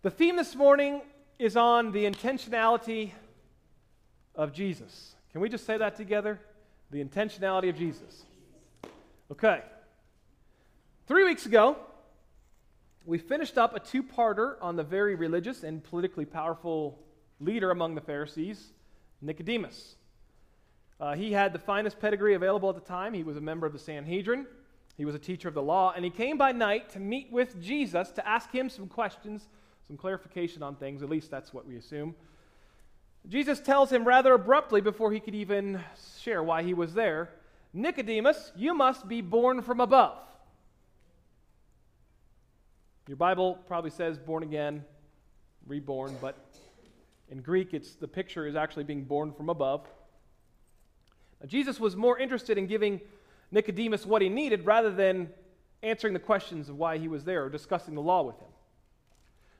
The theme this morning is on the intentionality of Jesus. Can we just say that together? The intentionality of Jesus. Okay. Three weeks ago, we finished up a two parter on the very religious and politically powerful leader among the Pharisees, Nicodemus. Uh, he had the finest pedigree available at the time. He was a member of the Sanhedrin, he was a teacher of the law, and he came by night to meet with Jesus to ask him some questions, some clarification on things. At least that's what we assume. Jesus tells him rather abruptly before he could even share why he was there Nicodemus, you must be born from above. Your Bible probably says born again, reborn, but in Greek, it's, the picture is actually being born from above. Now, Jesus was more interested in giving Nicodemus what he needed rather than answering the questions of why he was there or discussing the law with him.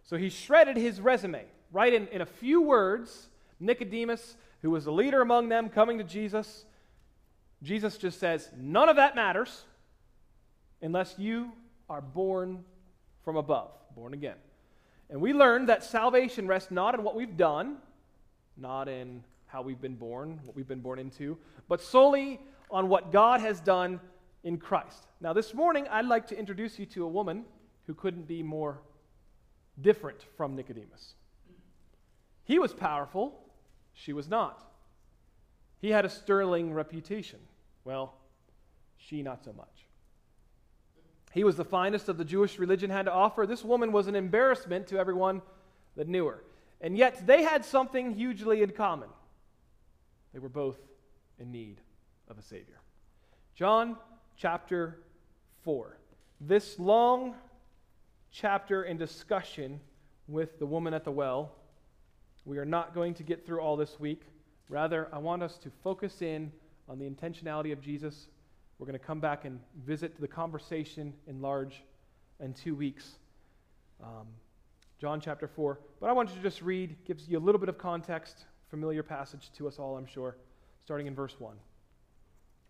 So he shredded his resume, right in, in a few words. Nicodemus, who was the leader among them, coming to Jesus, Jesus just says, None of that matters unless you are born from above, born again. And we learned that salvation rests not in what we've done, not in how we've been born, what we've been born into, but solely on what God has done in Christ. Now, this morning, I'd like to introduce you to a woman who couldn't be more different from Nicodemus. He was powerful, she was not. He had a sterling reputation. Well, she not so much. He was the finest of the Jewish religion had to offer. This woman was an embarrassment to everyone that knew her. And yet they had something hugely in common. They were both in need of a Savior. John chapter 4. This long chapter and discussion with the woman at the well, we are not going to get through all this week. Rather, I want us to focus in on the intentionality of Jesus we're going to come back and visit the conversation in large in two weeks. Um, John chapter 4. But I want you to just read, gives you a little bit of context, familiar passage to us all, I'm sure, starting in verse 1.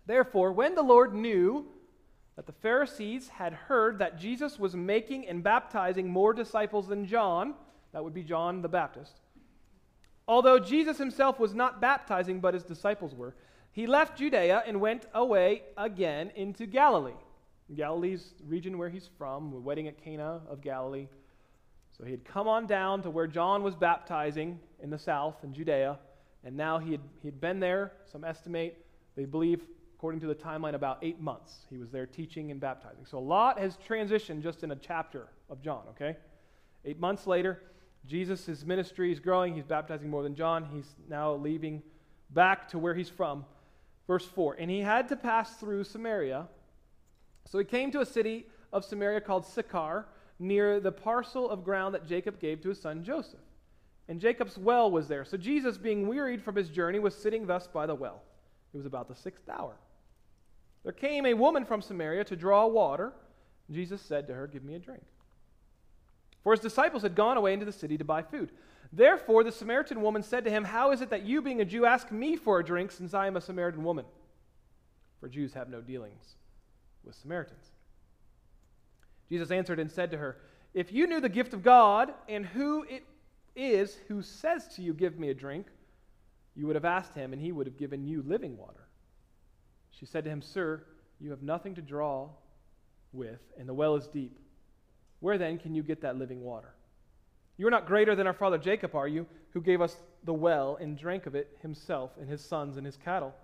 Therefore, when the Lord knew that the Pharisees had heard that Jesus was making and baptizing more disciples than John, that would be John the Baptist, although Jesus himself was not baptizing, but his disciples were, he left Judea and went away again into Galilee. Galilee's region where he's from, a wedding at Cana of Galilee. So he had come on down to where John was baptizing in the south in Judea, and now he had, he had been there, some estimate, they believe, according to the timeline, about eight months. He was there teaching and baptizing. So a lot has transitioned just in a chapter of John, okay? Eight months later, Jesus' his ministry is growing. He's baptizing more than John. He's now leaving back to where he's from. Verse 4 And he had to pass through Samaria. So he came to a city of Samaria called Sychar, near the parcel of ground that Jacob gave to his son Joseph. And Jacob's well was there. So Jesus, being wearied from his journey, was sitting thus by the well. It was about the sixth hour. There came a woman from Samaria to draw water. Jesus said to her, Give me a drink. For his disciples had gone away into the city to buy food. Therefore, the Samaritan woman said to him, How is it that you, being a Jew, ask me for a drink, since I am a Samaritan woman? For Jews have no dealings with Samaritans. Jesus answered and said to her, If you knew the gift of God and who it is who says to you, Give me a drink, you would have asked him, and he would have given you living water. She said to him, Sir, you have nothing to draw with, and the well is deep. Where then can you get that living water? You are not greater than our father Jacob, are you, who gave us the well and drank of it himself and his sons and his cattle?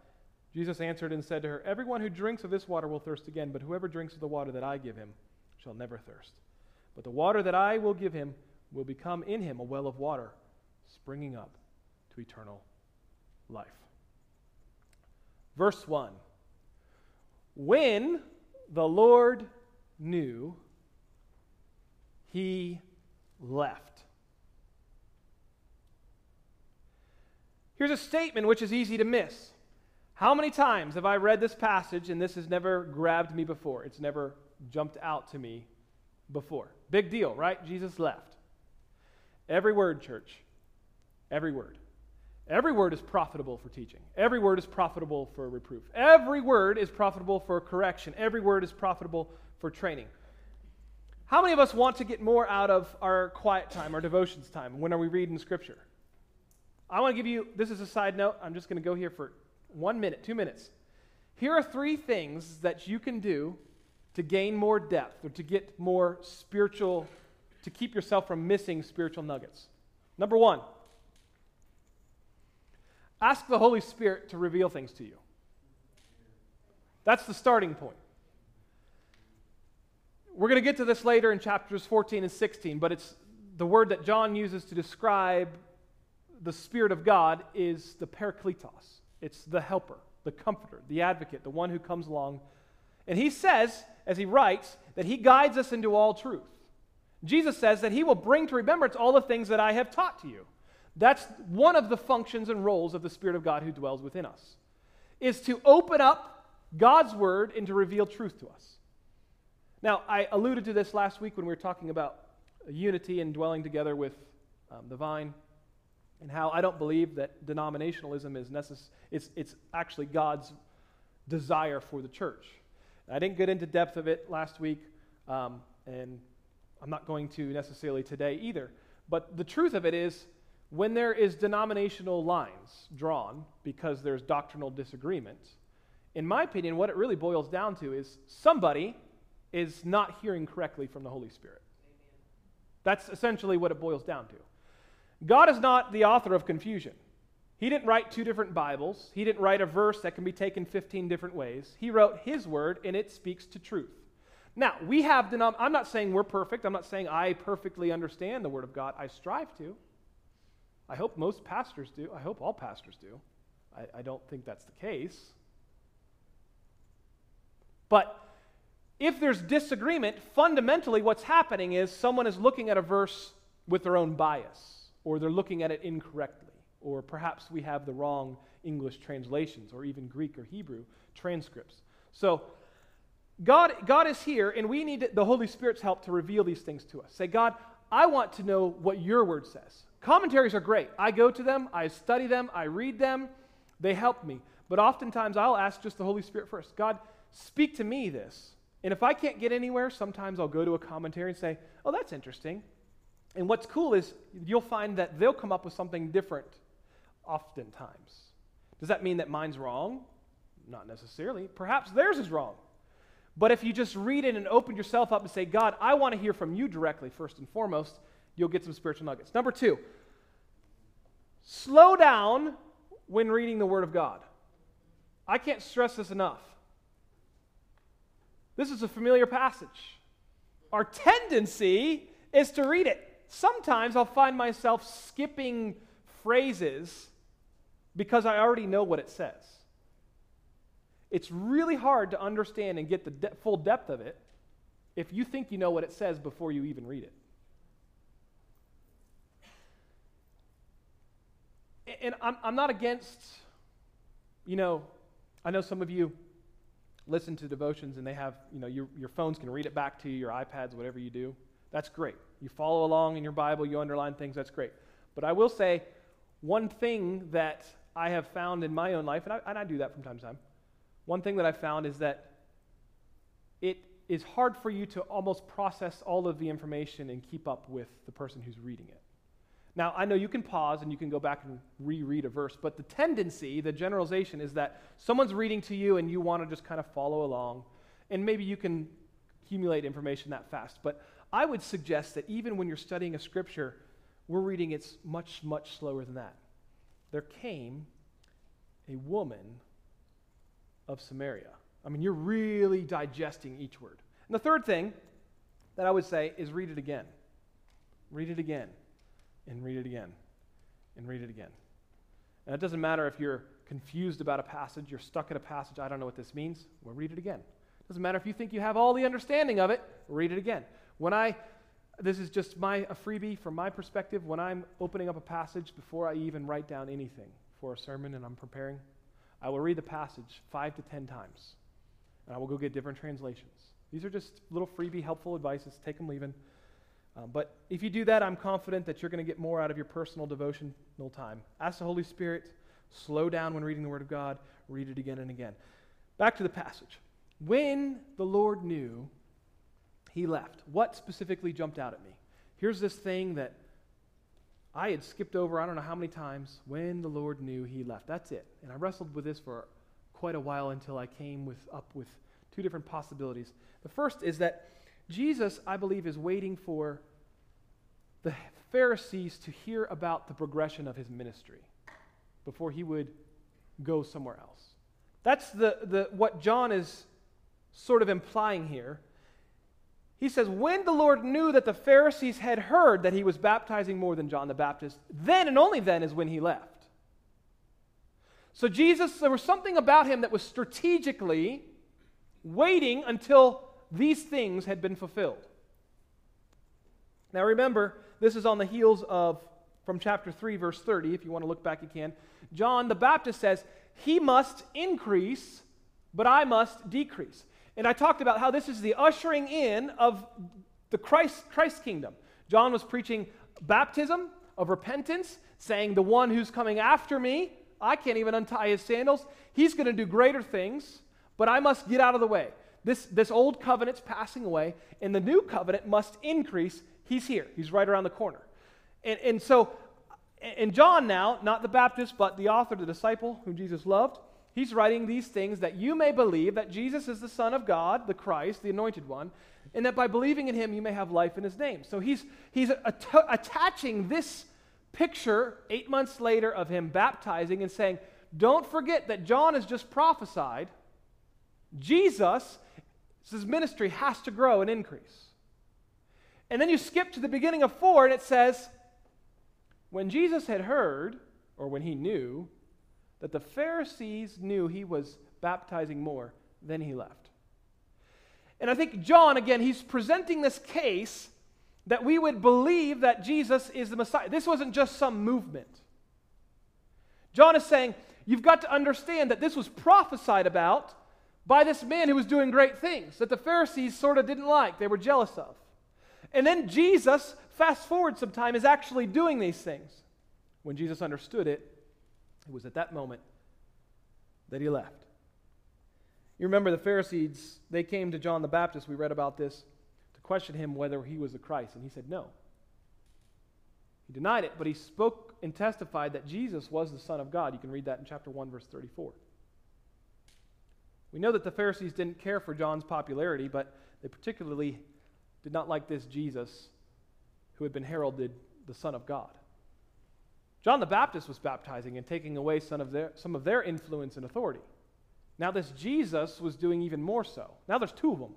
Jesus answered and said to her, Everyone who drinks of this water will thirst again, but whoever drinks of the water that I give him shall never thirst. But the water that I will give him will become in him a well of water, springing up to eternal life. Verse 1 When the Lord knew, he left. Here's a statement which is easy to miss. How many times have I read this passage and this has never grabbed me before? It's never jumped out to me before. Big deal, right? Jesus left. Every word, church. Every word. Every word is profitable for teaching. Every word is profitable for reproof. Every word is profitable for correction. Every word is profitable for training. How many of us want to get more out of our quiet time, our devotions time? When are we reading Scripture? I want to give you this is a side note. I'm just going to go here for one minute, two minutes. Here are three things that you can do to gain more depth or to get more spiritual, to keep yourself from missing spiritual nuggets. Number one, ask the Holy Spirit to reveal things to you. That's the starting point. We're going to get to this later in chapters 14 and 16, but it's the word that John uses to describe the Spirit of God is the Parakletos. It's the helper, the comforter, the advocate, the one who comes along. And he says, as he writes, that he guides us into all truth. Jesus says that he will bring to remembrance all the things that I have taught to you. That's one of the functions and roles of the Spirit of God who dwells within us, is to open up God's word and to reveal truth to us. Now, I alluded to this last week when we were talking about unity and dwelling together with um, the vine, and how I don't believe that denominationalism is necessary. It's, it's actually God's desire for the church. I didn't get into depth of it last week, um, and I'm not going to necessarily today either. But the truth of it is, when there is denominational lines drawn because there's doctrinal disagreement, in my opinion, what it really boils down to is somebody is not hearing correctly from the Holy Spirit. That's essentially what it boils down to. God is not the author of confusion. He didn't write two different Bibles. He didn't write a verse that can be taken 15 different ways. He wrote His word, and it speaks to truth. Now, we have, denom- I'm not saying we're perfect. I'm not saying I perfectly understand the Word of God. I strive to. I hope most pastors do. I hope all pastors do. I, I don't think that's the case. But if there's disagreement, fundamentally what's happening is someone is looking at a verse with their own bias, or they're looking at it incorrectly, or perhaps we have the wrong English translations, or even Greek or Hebrew transcripts. So, God, God is here, and we need the Holy Spirit's help to reveal these things to us. Say, God, I want to know what your word says. Commentaries are great. I go to them, I study them, I read them, they help me. But oftentimes I'll ask just the Holy Spirit first God, speak to me this. And if I can't get anywhere, sometimes I'll go to a commentary and say, oh, that's interesting. And what's cool is you'll find that they'll come up with something different oftentimes. Does that mean that mine's wrong? Not necessarily. Perhaps theirs is wrong. But if you just read it and open yourself up and say, God, I want to hear from you directly, first and foremost, you'll get some spiritual nuggets. Number two, slow down when reading the Word of God. I can't stress this enough. This is a familiar passage. Our tendency is to read it. Sometimes I'll find myself skipping phrases because I already know what it says. It's really hard to understand and get the de- full depth of it if you think you know what it says before you even read it. And I'm, I'm not against, you know, I know some of you listen to devotions and they have, you know, your, your phones can read it back to you, your iPads, whatever you do. That's great. You follow along in your Bible, you underline things, that's great. But I will say one thing that I have found in my own life, and I, and I do that from time to time, one thing that I found is that it is hard for you to almost process all of the information and keep up with the person who's reading it. Now, I know you can pause and you can go back and reread a verse, but the tendency, the generalization, is that someone's reading to you and you want to just kind of follow along, and maybe you can accumulate information that fast. But I would suggest that even when you're studying a scripture, we're reading it much, much slower than that. There came a woman of Samaria. I mean, you're really digesting each word. And the third thing that I would say is read it again. Read it again and read it again and read it again. And it doesn't matter if you're confused about a passage, you're stuck at a passage, I don't know what this means, well, read it again. It doesn't matter if you think you have all the understanding of it, read it again. When I, this is just my, a freebie from my perspective, when I'm opening up a passage before I even write down anything for a sermon and I'm preparing, I will read the passage five to ten times. And I will go get different translations. These are just little freebie, helpful advices. Take them, leave them. Um, but if you do that, I'm confident that you're going to get more out of your personal devotional time. Ask the Holy Spirit, slow down when reading the Word of God, read it again and again. Back to the passage. When the Lord knew he left. What specifically jumped out at me? Here's this thing that I had skipped over, I don't know how many times. When the Lord knew, he left. That's it. And I wrestled with this for quite a while until I came with, up with two different possibilities. The first is that Jesus, I believe, is waiting for the Pharisees to hear about the progression of his ministry before he would go somewhere else. That's the, the, what John is sort of implying here. He says, When the Lord knew that the Pharisees had heard that he was baptizing more than John the Baptist, then and only then is when he left. So, Jesus, there was something about him that was strategically waiting until these things had been fulfilled. Now, remember, this is on the heels of from chapter 3, verse 30. If you want to look back, you can. John the Baptist says, He must increase, but I must decrease. And I talked about how this is the ushering in of the Christ, Christ kingdom. John was preaching baptism of repentance, saying, The one who's coming after me, I can't even untie his sandals. He's going to do greater things, but I must get out of the way. This, this old covenant's passing away, and the new covenant must increase. He's here, he's right around the corner. And, and so, and John now, not the Baptist, but the author, the disciple whom Jesus loved, he's writing these things that you may believe that Jesus is the Son of God, the Christ, the anointed one, and that by believing in him you may have life in his name. So he's, he's at- attaching this picture eight months later of him baptizing and saying, Don't forget that John has just prophesied. Jesus, his ministry has to grow and increase. And then you skip to the beginning of 4, and it says, When Jesus had heard, or when he knew, that the Pharisees knew he was baptizing more, then he left. And I think John, again, he's presenting this case that we would believe that Jesus is the Messiah. This wasn't just some movement. John is saying, you've got to understand that this was prophesied about by this man who was doing great things that the Pharisees sort of didn't like, they were jealous of. And then Jesus, fast forward some time, is actually doing these things. When Jesus understood it, it was at that moment that he left. You remember the Pharisees, they came to John the Baptist, we read about this to question him whether he was the Christ, and he said no. He denied it, but he spoke and testified that Jesus was the Son of God. You can read that in chapter 1, verse 34. We know that the Pharisees didn't care for John's popularity, but they particularly did not like this Jesus who had been heralded the Son of God. John the Baptist was baptizing and taking away some of their, some of their influence and authority. Now, this Jesus was doing even more so. Now there's two of them.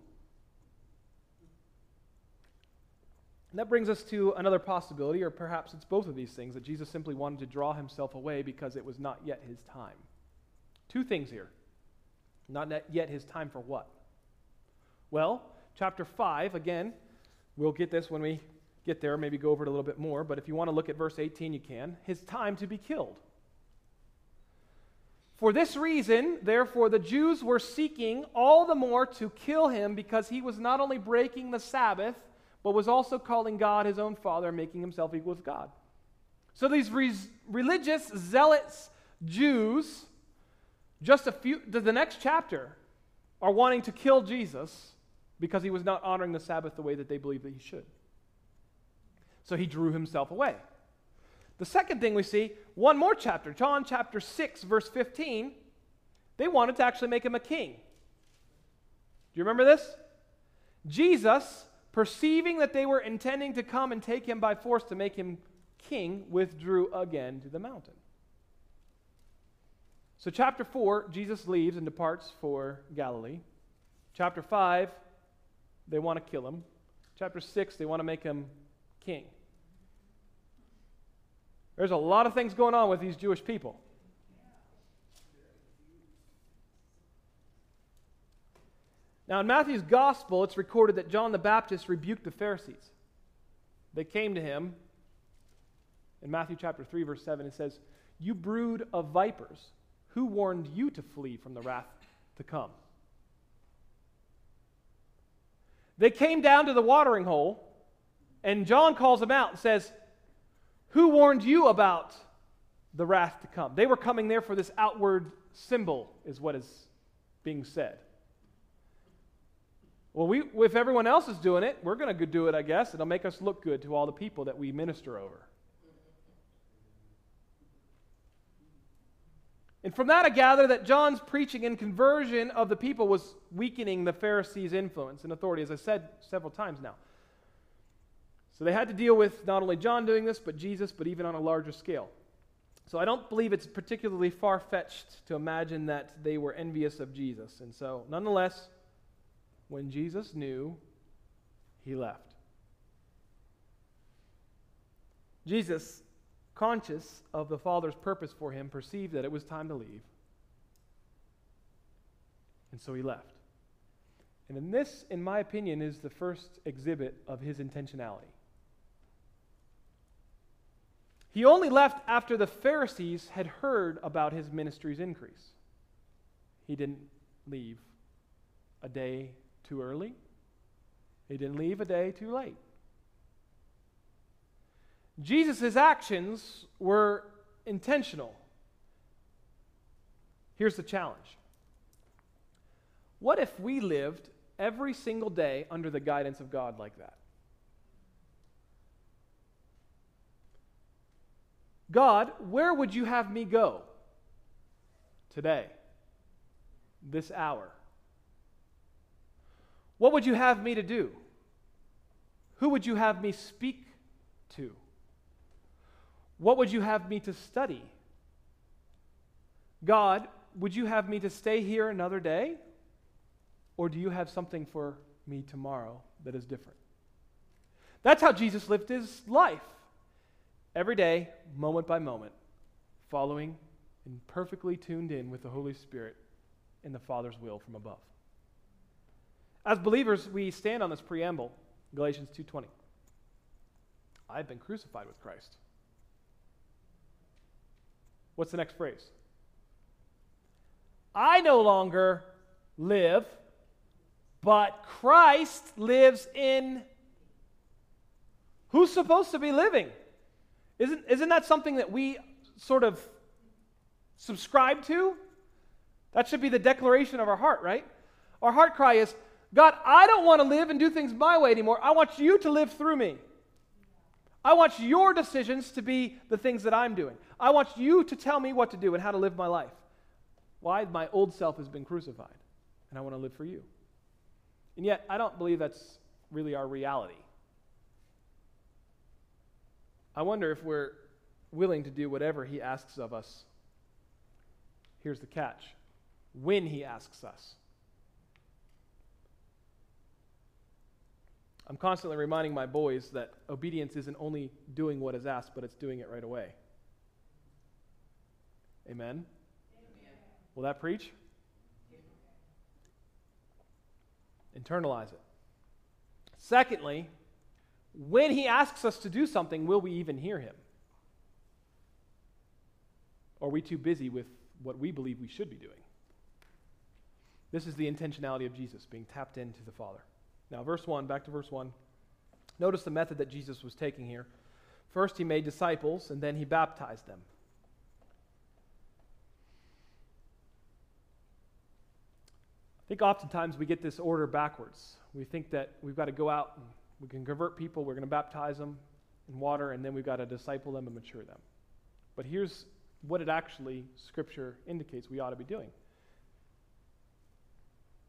And that brings us to another possibility, or perhaps it's both of these things, that Jesus simply wanted to draw himself away because it was not yet his time. Two things here. Not yet his time for what? Well, chapter 5, again, we'll get this when we get there, maybe go over it a little bit more, but if you want to look at verse 18, you can. His time to be killed. For this reason, therefore, the Jews were seeking all the more to kill him because he was not only breaking the Sabbath, but was also calling God his own father, making himself equal with God. So these re- religious, zealots, Jews, just a few, the next chapter, are wanting to kill Jesus because he was not honoring the Sabbath the way that they believed that he should. So he drew himself away. The second thing we see, one more chapter, John chapter 6, verse 15, they wanted to actually make him a king. Do you remember this? Jesus perceiving that they were intending to come and take him by force to make him king, withdrew again to the mountain. So, chapter 4, Jesus leaves and departs for Galilee. Chapter 5, they want to kill him. Chapter 6, they want to make him king. There's a lot of things going on with these Jewish people. Now, in Matthew's gospel, it's recorded that John the Baptist rebuked the Pharisees. They came to him in Matthew chapter 3, verse 7. It says, You brood of vipers, who warned you to flee from the wrath to come? They came down to the watering hole, and John calls them out and says, Who warned you about the wrath to come? They were coming there for this outward symbol, is what is being said. Well, we, if everyone else is doing it, we're going to do it, I guess. It'll make us look good to all the people that we minister over. And from that, I gather that John's preaching and conversion of the people was weakening the Pharisees' influence and authority, as I said several times now. So they had to deal with not only John doing this, but Jesus, but even on a larger scale. So I don't believe it's particularly far fetched to imagine that they were envious of Jesus. And so, nonetheless, when Jesus knew, he left. Jesus conscious of the Father's purpose for him, perceived that it was time to leave. And so he left. And in this, in my opinion, is the first exhibit of his intentionality. He only left after the Pharisees had heard about his ministry's increase. He didn't leave a day too early, he didn't leave a day too late. Jesus' actions were intentional. Here's the challenge What if we lived every single day under the guidance of God like that? God, where would you have me go today, this hour? What would you have me to do? Who would you have me speak to? What would you have me to study? God, would you have me to stay here another day? Or do you have something for me tomorrow that is different? That's how Jesus lived his life. Every day, moment by moment, following and perfectly tuned in with the Holy Spirit in the Father's will from above. As believers, we stand on this preamble, Galatians 2:20. I've been crucified with Christ. What's the next phrase? I no longer live, but Christ lives in. Who's supposed to be living? Isn't, isn't that something that we sort of subscribe to? That should be the declaration of our heart, right? Our heart cry is God, I don't want to live and do things my way anymore. I want you to live through me. I want your decisions to be the things that I'm doing. I want you to tell me what to do and how to live my life. Why? My old self has been crucified, and I want to live for you. And yet, I don't believe that's really our reality. I wonder if we're willing to do whatever He asks of us. Here's the catch when He asks us. I'm constantly reminding my boys that obedience isn't only doing what is asked, but it's doing it right away. Amen? Amen. Will that preach? Internalize it. Secondly, when he asks us to do something, will we even hear him? Or are we too busy with what we believe we should be doing? This is the intentionality of Jesus, being tapped into the Father. Now, verse 1, back to verse 1. Notice the method that Jesus was taking here. First, he made disciples, and then he baptized them. I think oftentimes we get this order backwards. We think that we've got to go out and we can convert people, we're going to baptize them in water, and then we've got to disciple them and mature them. But here's what it actually, Scripture indicates we ought to be doing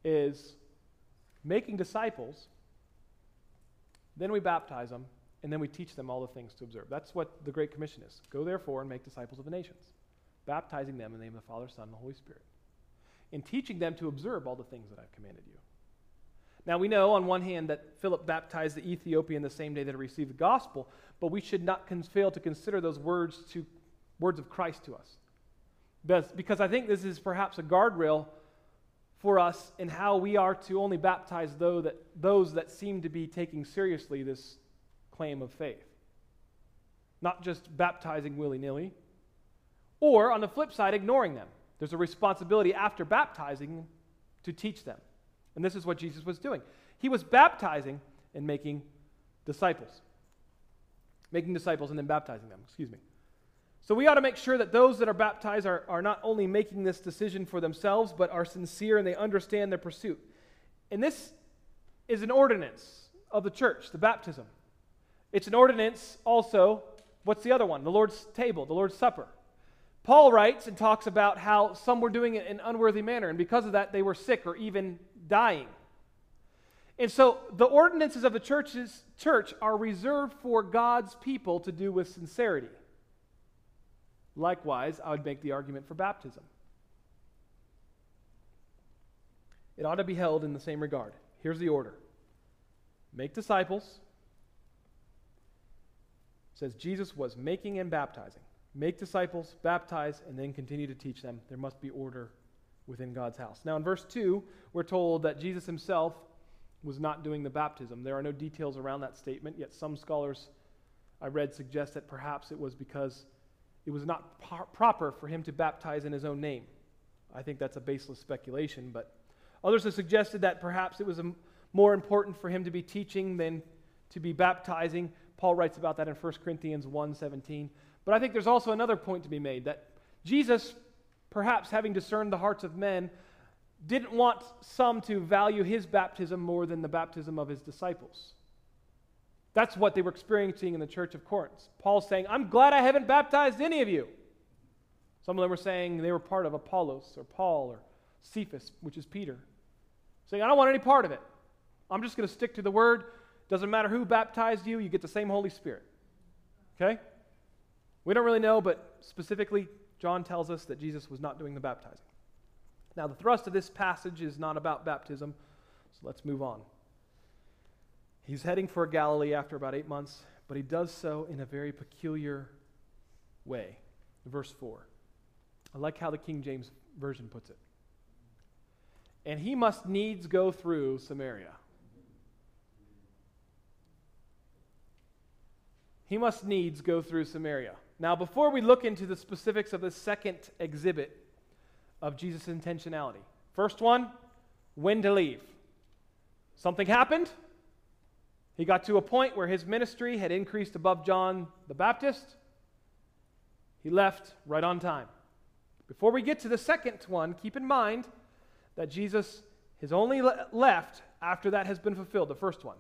is making disciples, then we baptize them, and then we teach them all the things to observe. That's what the Great Commission is. Go therefore and make disciples of the nations, baptizing them in the name of the Father, Son, and the Holy Spirit, and teaching them to observe all the things that I've commanded you. Now, we know on one hand that Philip baptized the Ethiopian the same day that he received the gospel, but we should not cons- fail to consider those words to words of Christ to us. Because I think this is perhaps a guardrail for us in how we are to only baptize those that, those that seem to be taking seriously this claim of faith. Not just baptizing willy nilly, or on the flip side, ignoring them. There's a responsibility after baptizing to teach them. And this is what Jesus was doing. He was baptizing and making disciples. Making disciples and then baptizing them, excuse me. So we ought to make sure that those that are baptized are, are not only making this decision for themselves, but are sincere and they understand their pursuit. And this is an ordinance of the church, the baptism. It's an ordinance also. What's the other one? The Lord's table, the Lord's supper. Paul writes and talks about how some were doing it in an unworthy manner, and because of that, they were sick or even dying. And so the ordinances of the church's, church are reserved for God's people to do with sincerity. Likewise, I would make the argument for baptism. It ought to be held in the same regard. Here's the order make disciples. It says Jesus was making and baptizing. Make disciples, baptize, and then continue to teach them. There must be order within God's house. Now, in verse 2, we're told that Jesus himself was not doing the baptism. There are no details around that statement, yet some scholars I read suggest that perhaps it was because it was not par- proper for him to baptize in his own name. I think that's a baseless speculation, but others have suggested that perhaps it was more important for him to be teaching than to be baptizing. Paul writes about that in 1 Corinthians 1:17. But I think there's also another point to be made that Jesus, perhaps having discerned the hearts of men, didn't want some to value his baptism more than the baptism of his disciples. That's what they were experiencing in the church of Corinth. Paul's saying, I'm glad I haven't baptized any of you. Some of them were saying they were part of Apollos or Paul or Cephas, which is Peter, saying, I don't want any part of it. I'm just going to stick to the word. Doesn't matter who baptized you, you get the same Holy Spirit. Okay? We don't really know, but specifically, John tells us that Jesus was not doing the baptizing. Now, the thrust of this passage is not about baptism, so let's move on. He's heading for Galilee after about eight months, but he does so in a very peculiar way. Verse 4. I like how the King James Version puts it. And he must needs go through Samaria. He must needs go through Samaria. Now, before we look into the specifics of the second exhibit of Jesus' intentionality. First one, when to leave. Something happened. He got to a point where his ministry had increased above John the Baptist. He left right on time. Before we get to the second one, keep in mind that Jesus has only le- left after that has been fulfilled, the first one.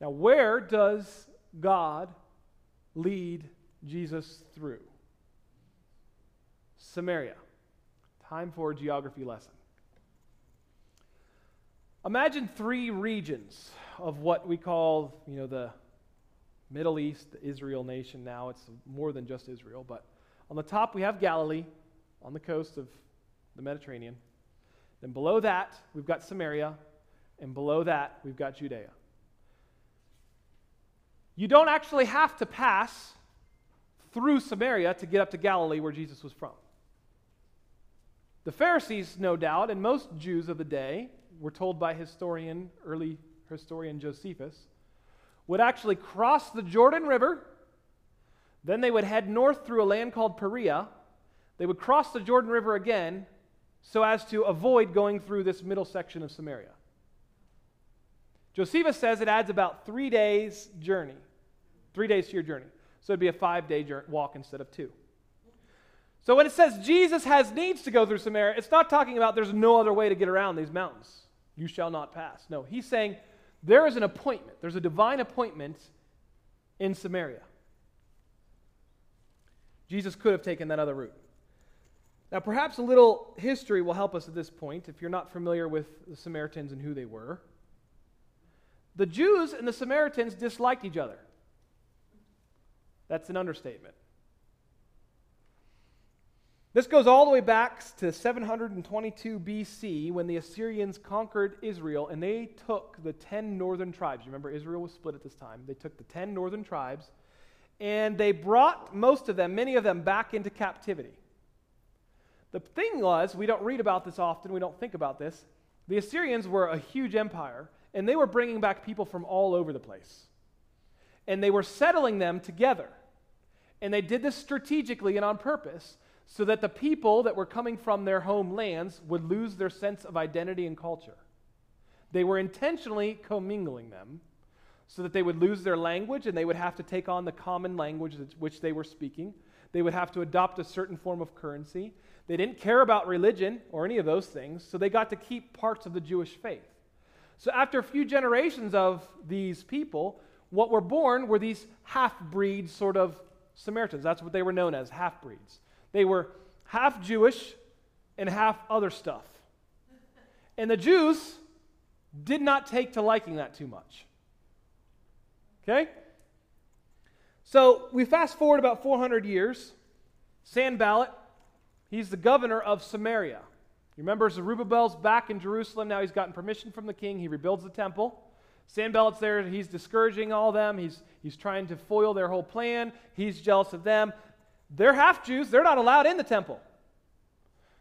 Now, where does God lead Jesus through? Samaria. Time for a geography lesson. Imagine three regions of what we call, you know, the Middle East, the Israel nation now. It's more than just Israel, but on the top we have Galilee on the coast of the Mediterranean. Then below that, we've got Samaria, and below that, we've got Judea. You don't actually have to pass through Samaria to get up to Galilee where Jesus was from. The Pharisees, no doubt, and most Jews of the day, were told by historian, early historian Josephus, would actually cross the Jordan River. Then they would head north through a land called Perea. They would cross the Jordan River again so as to avoid going through this middle section of Samaria. Josephus says it adds about three days' journey, three days to your journey. So it'd be a five day walk instead of two. So when it says Jesus has needs to go through Samaria, it's not talking about there's no other way to get around these mountains. You shall not pass. No, he's saying there is an appointment. There's a divine appointment in Samaria. Jesus could have taken that other route. Now, perhaps a little history will help us at this point if you're not familiar with the Samaritans and who they were. The Jews and the Samaritans disliked each other. That's an understatement. This goes all the way back to 722 BC when the Assyrians conquered Israel and they took the 10 northern tribes. Remember, Israel was split at this time. They took the 10 northern tribes and they brought most of them, many of them, back into captivity. The thing was, we don't read about this often, we don't think about this. The Assyrians were a huge empire and they were bringing back people from all over the place. And they were settling them together. And they did this strategically and on purpose so that the people that were coming from their homelands would lose their sense of identity and culture. They were intentionally commingling them so that they would lose their language and they would have to take on the common language which they were speaking. They would have to adopt a certain form of currency. They didn't care about religion or any of those things, so they got to keep parts of the Jewish faith. So, after a few generations of these people, what were born were these half breed sort of Samaritans. That's what they were known as half breeds. They were half Jewish and half other stuff. And the Jews did not take to liking that too much. Okay? So we fast forward about 400 years. Sanballat, he's the governor of Samaria. You remember Zerubbabel's back in Jerusalem. Now he's gotten permission from the king. He rebuilds the temple. Sanballat's there. He's discouraging all them. He's, he's trying to foil their whole plan. He's jealous of them. They're half Jews. They're not allowed in the temple.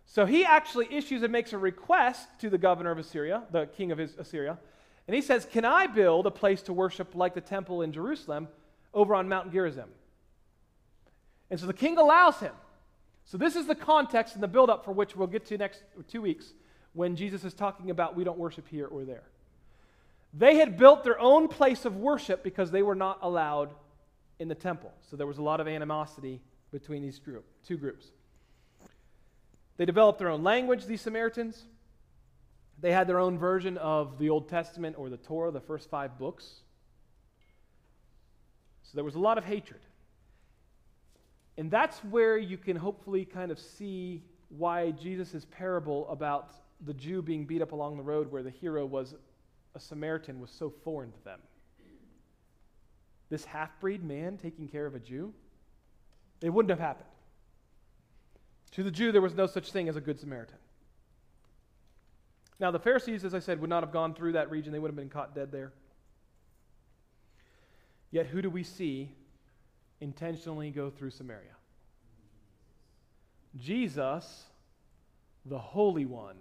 So he actually issues and makes a request to the governor of Assyria, the king of Assyria. And he says, Can I build a place to worship like the temple in Jerusalem over on Mount Gerizim? And so the king allows him. So this is the context and the buildup for which we'll get to next two weeks when Jesus is talking about we don't worship here or there. They had built their own place of worship because they were not allowed in the temple. So there was a lot of animosity between these group, two groups. They developed their own language, these Samaritans. They had their own version of the Old Testament or the Torah, the first five books. So there was a lot of hatred. And that's where you can hopefully kind of see why Jesus' parable about the Jew being beat up along the road where the hero was a Samaritan was so foreign to them. This half breed man taking care of a Jew, it wouldn't have happened. To the Jew, there was no such thing as a good Samaritan. Now, the Pharisees, as I said, would not have gone through that region, they would have been caught dead there. Yet, who do we see intentionally go through Samaria? Jesus, the Holy One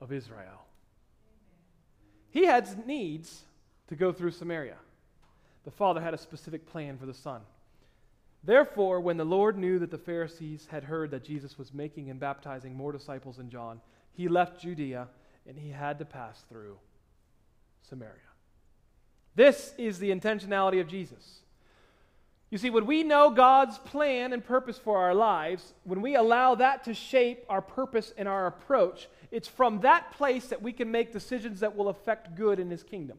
of Israel. He had needs to go through Samaria. The Father had a specific plan for the Son. Therefore, when the Lord knew that the Pharisees had heard that Jesus was making and baptizing more disciples than John, he left Judea and he had to pass through Samaria. This is the intentionality of Jesus. You see, when we know God's plan and purpose for our lives, when we allow that to shape our purpose and our approach, it's from that place that we can make decisions that will affect good in His kingdom.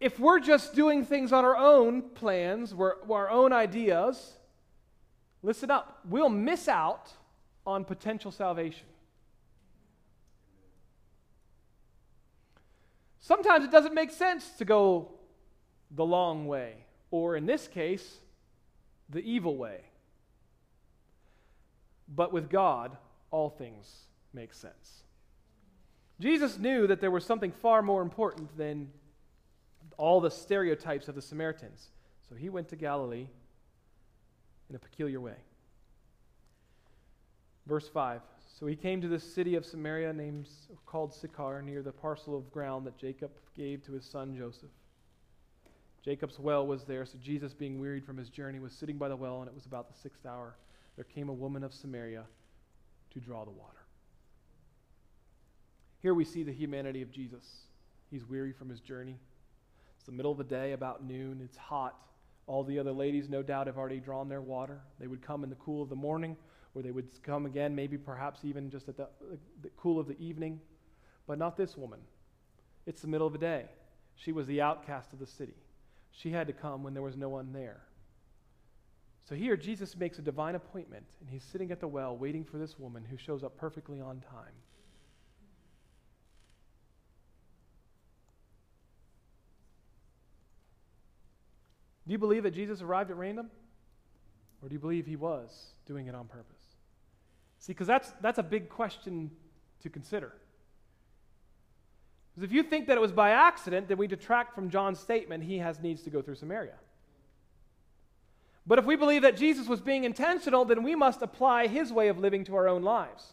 If we're just doing things on our own plans, our own ideas, listen up, we'll miss out on potential salvation. Sometimes it doesn't make sense to go the long way, or in this case, the evil way. But with God, all things make sense. Jesus knew that there was something far more important than all the stereotypes of the Samaritans. So he went to Galilee in a peculiar way. Verse 5 So he came to the city of Samaria named, called Sychar, near the parcel of ground that Jacob gave to his son Joseph. Jacob's well was there, so Jesus, being wearied from his journey, was sitting by the well, and it was about the sixth hour. There came a woman of Samaria to draw the water. Here we see the humanity of Jesus. He's weary from his journey. It's the middle of the day, about noon. It's hot. All the other ladies, no doubt, have already drawn their water. They would come in the cool of the morning, or they would come again, maybe perhaps even just at the, the cool of the evening. But not this woman. It's the middle of the day. She was the outcast of the city. She had to come when there was no one there. So here, Jesus makes a divine appointment, and he's sitting at the well waiting for this woman who shows up perfectly on time. Do you believe that Jesus arrived at random? Or do you believe he was doing it on purpose? See, because that's, that's a big question to consider. Because if you think that it was by accident, then we detract from John's statement he has needs to go through Samaria. But if we believe that Jesus was being intentional, then we must apply his way of living to our own lives.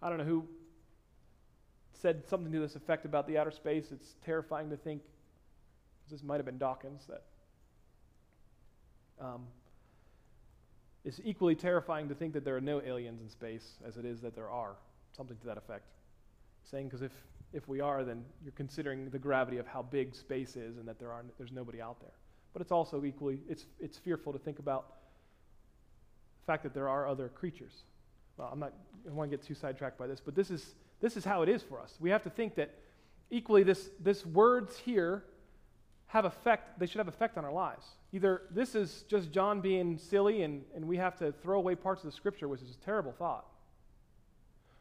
I don't know who said something to this effect about the outer space. It's terrifying to think, this might have been Dawkins, that um, it's equally terrifying to think that there are no aliens in space as it is that there are, something to that effect. Saying, because if, if we are, then you're considering the gravity of how big space is and that there are, there's nobody out there. But it's also equally, it's, it's fearful to think about the fact that there are other creatures. Well, I'm not, I want to get too sidetracked by this, but this is, this is how it is for us. We have to think that equally this, this words here have effect, they should have effect on our lives. Either this is just John being silly and, and we have to throw away parts of the scripture, which is a terrible thought.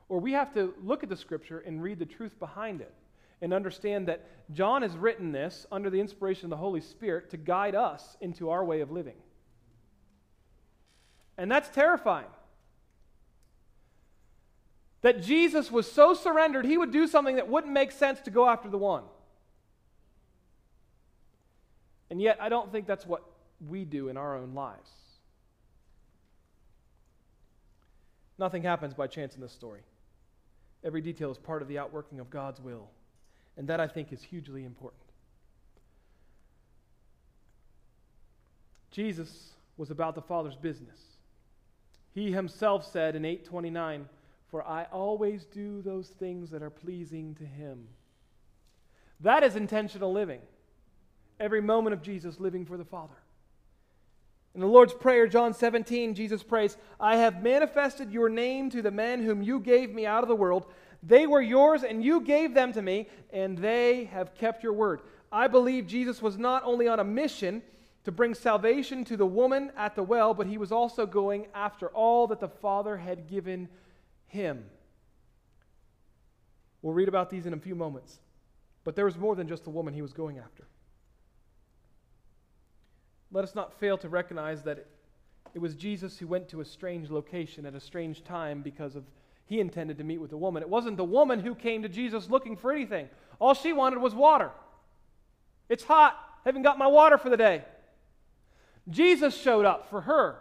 Or we have to look at the scripture and read the truth behind it and understand that John has written this under the inspiration of the Holy Spirit to guide us into our way of living. And that's terrifying. That Jesus was so surrendered, he would do something that wouldn't make sense to go after the one. And yet, I don't think that's what we do in our own lives. Nothing happens by chance in this story. Every detail is part of the outworking of God's will. And that, I think, is hugely important. Jesus was about the Father's business. He himself said in 829, For I always do those things that are pleasing to him. That is intentional living every moment of Jesus living for the Father. In the Lord's Prayer, John 17, Jesus prays, I have manifested your name to the men whom you gave me out of the world. They were yours, and you gave them to me, and they have kept your word. I believe Jesus was not only on a mission to bring salvation to the woman at the well, but he was also going after all that the Father had given him. We'll read about these in a few moments. But there was more than just the woman he was going after. Let us not fail to recognize that it was Jesus who went to a strange location at a strange time because of he intended to meet with a woman. It wasn't the woman who came to Jesus looking for anything. All she wanted was water. It's hot. haven't got my water for the day. Jesus showed up for her.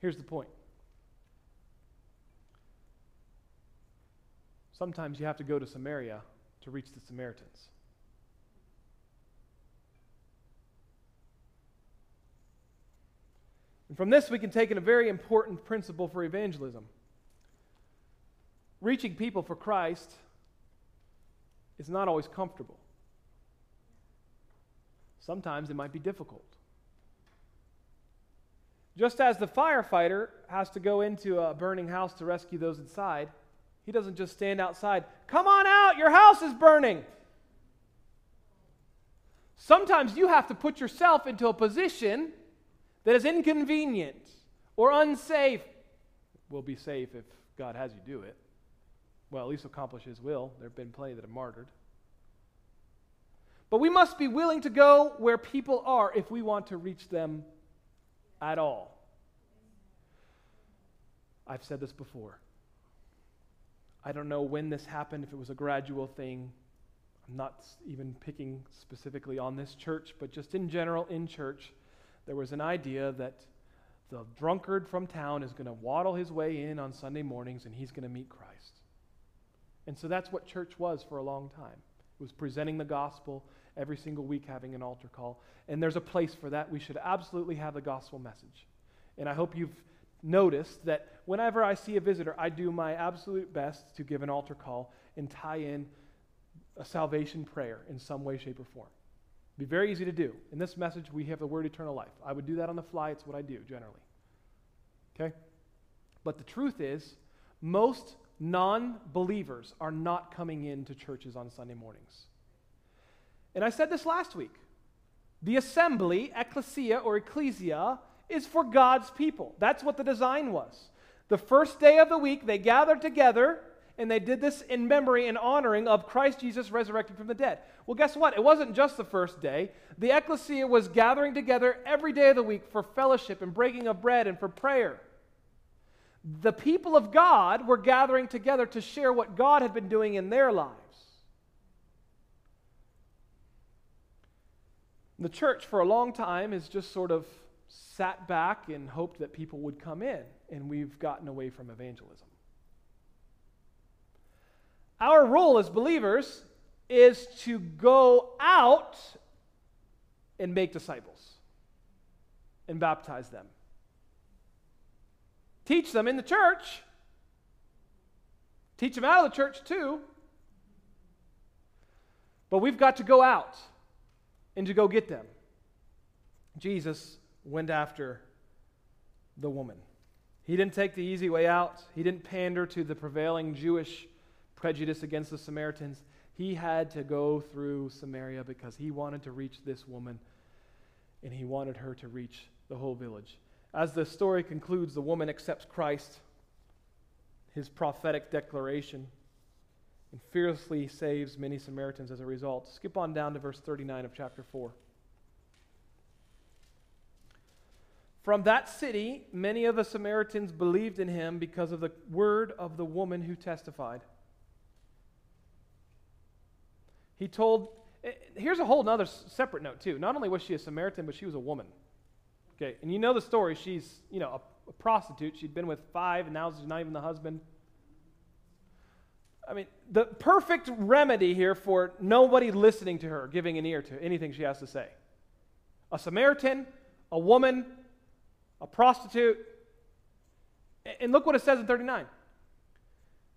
Here's the point. Sometimes you have to go to Samaria to reach the Samaritans. And from this, we can take in a very important principle for evangelism. Reaching people for Christ is not always comfortable. Sometimes it might be difficult. Just as the firefighter has to go into a burning house to rescue those inside, he doesn't just stand outside, come on out, your house is burning. Sometimes you have to put yourself into a position that is inconvenient or unsafe will be safe if God has you do it. Well, at least accomplish His will. There have been plenty that have martyred. But we must be willing to go where people are if we want to reach them at all. I've said this before. I don't know when this happened, if it was a gradual thing. I'm not even picking specifically on this church, but just in general, in church there was an idea that the drunkard from town is going to waddle his way in on Sunday mornings and he's going to meet Christ. And so that's what church was for a long time. It was presenting the gospel every single week, having an altar call. And there's a place for that. We should absolutely have the gospel message. And I hope you've noticed that whenever I see a visitor, I do my absolute best to give an altar call and tie in a salvation prayer in some way, shape, or form be very easy to do. In this message, we have the word eternal life. I would do that on the fly. It's what I do generally. Okay? But the truth is, most non believers are not coming into churches on Sunday mornings. And I said this last week. The assembly, ecclesia or ecclesia, is for God's people. That's what the design was. The first day of the week, they gathered together and they did this in memory and honoring of Christ Jesus resurrected from the dead. Well, guess what? It wasn't just the first day. The ecclesia was gathering together every day of the week for fellowship and breaking of bread and for prayer. The people of God were gathering together to share what God had been doing in their lives. The church, for a long time, has just sort of sat back and hoped that people would come in, and we've gotten away from evangelism. Our role as believers is to go out and make disciples and baptize them. Teach them in the church. Teach them out of the church too. But we've got to go out and to go get them. Jesus went after the woman. He didn't take the easy way out, he didn't pander to the prevailing Jewish prejudice against the Samaritans. He had to go through Samaria because he wanted to reach this woman and he wanted her to reach the whole village. As the story concludes, the woman accepts Christ, his prophetic declaration, and fearlessly saves many Samaritans as a result. Skip on down to verse 39 of chapter 4. From that city, many of the Samaritans believed in him because of the word of the woman who testified. He told, eh, here's a whole other separate note, too. Not only was she a Samaritan, but she was a woman. Okay, and you know the story. She's, you know, a, a prostitute. She'd been with five, and now she's not even the husband. I mean, the perfect remedy here for nobody listening to her, giving an ear to anything she has to say. A Samaritan, a woman, a prostitute. And look what it says in 39.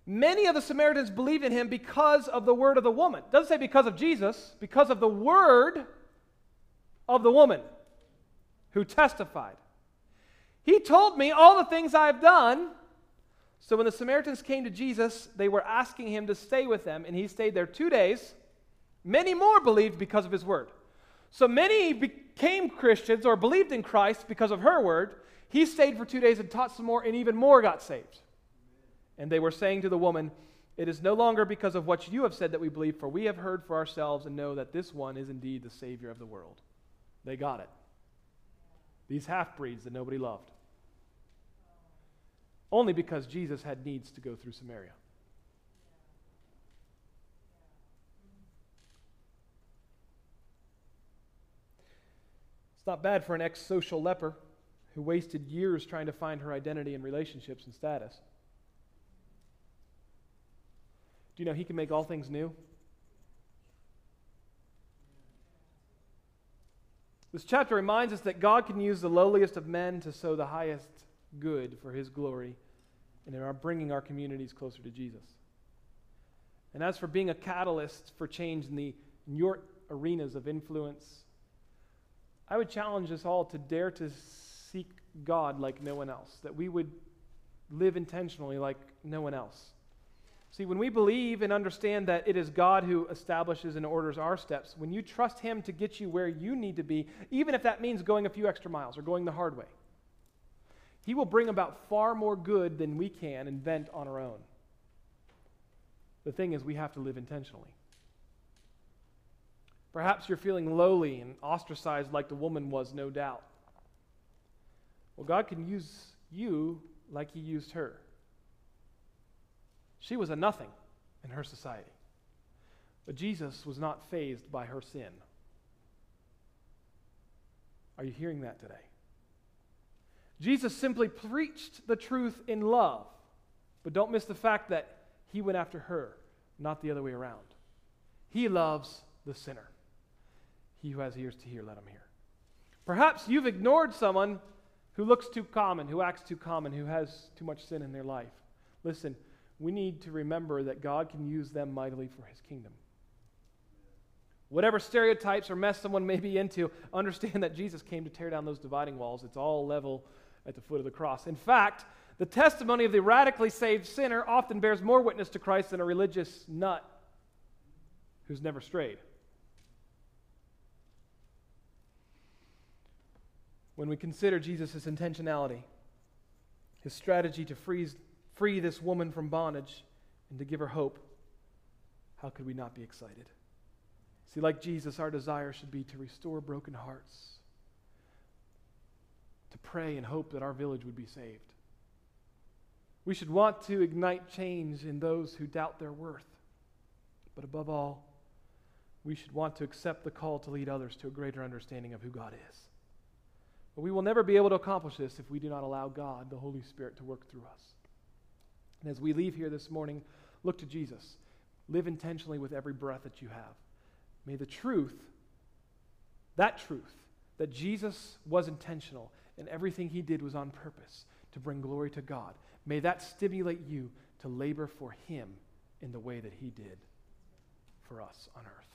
Many of the Samaritans believed in him because of the word of the woman. It doesn't say because of Jesus, because of the word of the woman who testified. He told me all the things I've done. So when the Samaritans came to Jesus, they were asking him to stay with them, and he stayed there two days. Many more believed because of his word. So many became Christians or believed in Christ because of her word. He stayed for two days and taught some more, and even more got saved. And they were saying to the woman, It is no longer because of what you have said that we believe, for we have heard for ourselves and know that this one is indeed the Savior of the world. They got it. These half breeds that nobody loved. Only because Jesus had needs to go through Samaria. It's not bad for an ex social leper who wasted years trying to find her identity and relationships and status. Do you know he can make all things new? This chapter reminds us that God can use the lowliest of men to sow the highest good for his glory and in our bringing our communities closer to Jesus. And as for being a catalyst for change in, the, in your arenas of influence I would challenge us all to dare to seek God like no one else, that we would live intentionally like no one else. See, when we believe and understand that it is God who establishes and orders our steps, when you trust Him to get you where you need to be, even if that means going a few extra miles or going the hard way, He will bring about far more good than we can invent on our own. The thing is, we have to live intentionally. Perhaps you're feeling lowly and ostracized like the woman was, no doubt. Well, God can use you like He used her. She was a nothing in her society. But Jesus was not fazed by her sin. Are you hearing that today? Jesus simply preached the truth in love. But don't miss the fact that he went after her, not the other way around. He loves the sinner. He who has ears to hear, let him hear. Perhaps you've ignored someone who looks too common, who acts too common, who has too much sin in their life. Listen, we need to remember that God can use them mightily for his kingdom. Whatever stereotypes or mess someone may be into, understand that Jesus came to tear down those dividing walls. It's all level at the foot of the cross. In fact, the testimony of the radically saved sinner often bears more witness to Christ than a religious nut who's never strayed. when we consider Jesus' intentionality, his strategy to freeze, free this woman from bondage and to give her hope, how could we not be excited? See, like Jesus, our desire should be to restore broken hearts, to pray and hope that our village would be saved. We should want to ignite change in those who doubt their worth. But above all, we should want to accept the call to lead others to a greater understanding of who God is. But we will never be able to accomplish this if we do not allow God, the Holy Spirit, to work through us. And as we leave here this morning, look to Jesus. Live intentionally with every breath that you have. May the truth, that truth, that Jesus was intentional and everything he did was on purpose to bring glory to God, may that stimulate you to labor for him in the way that he did for us on earth.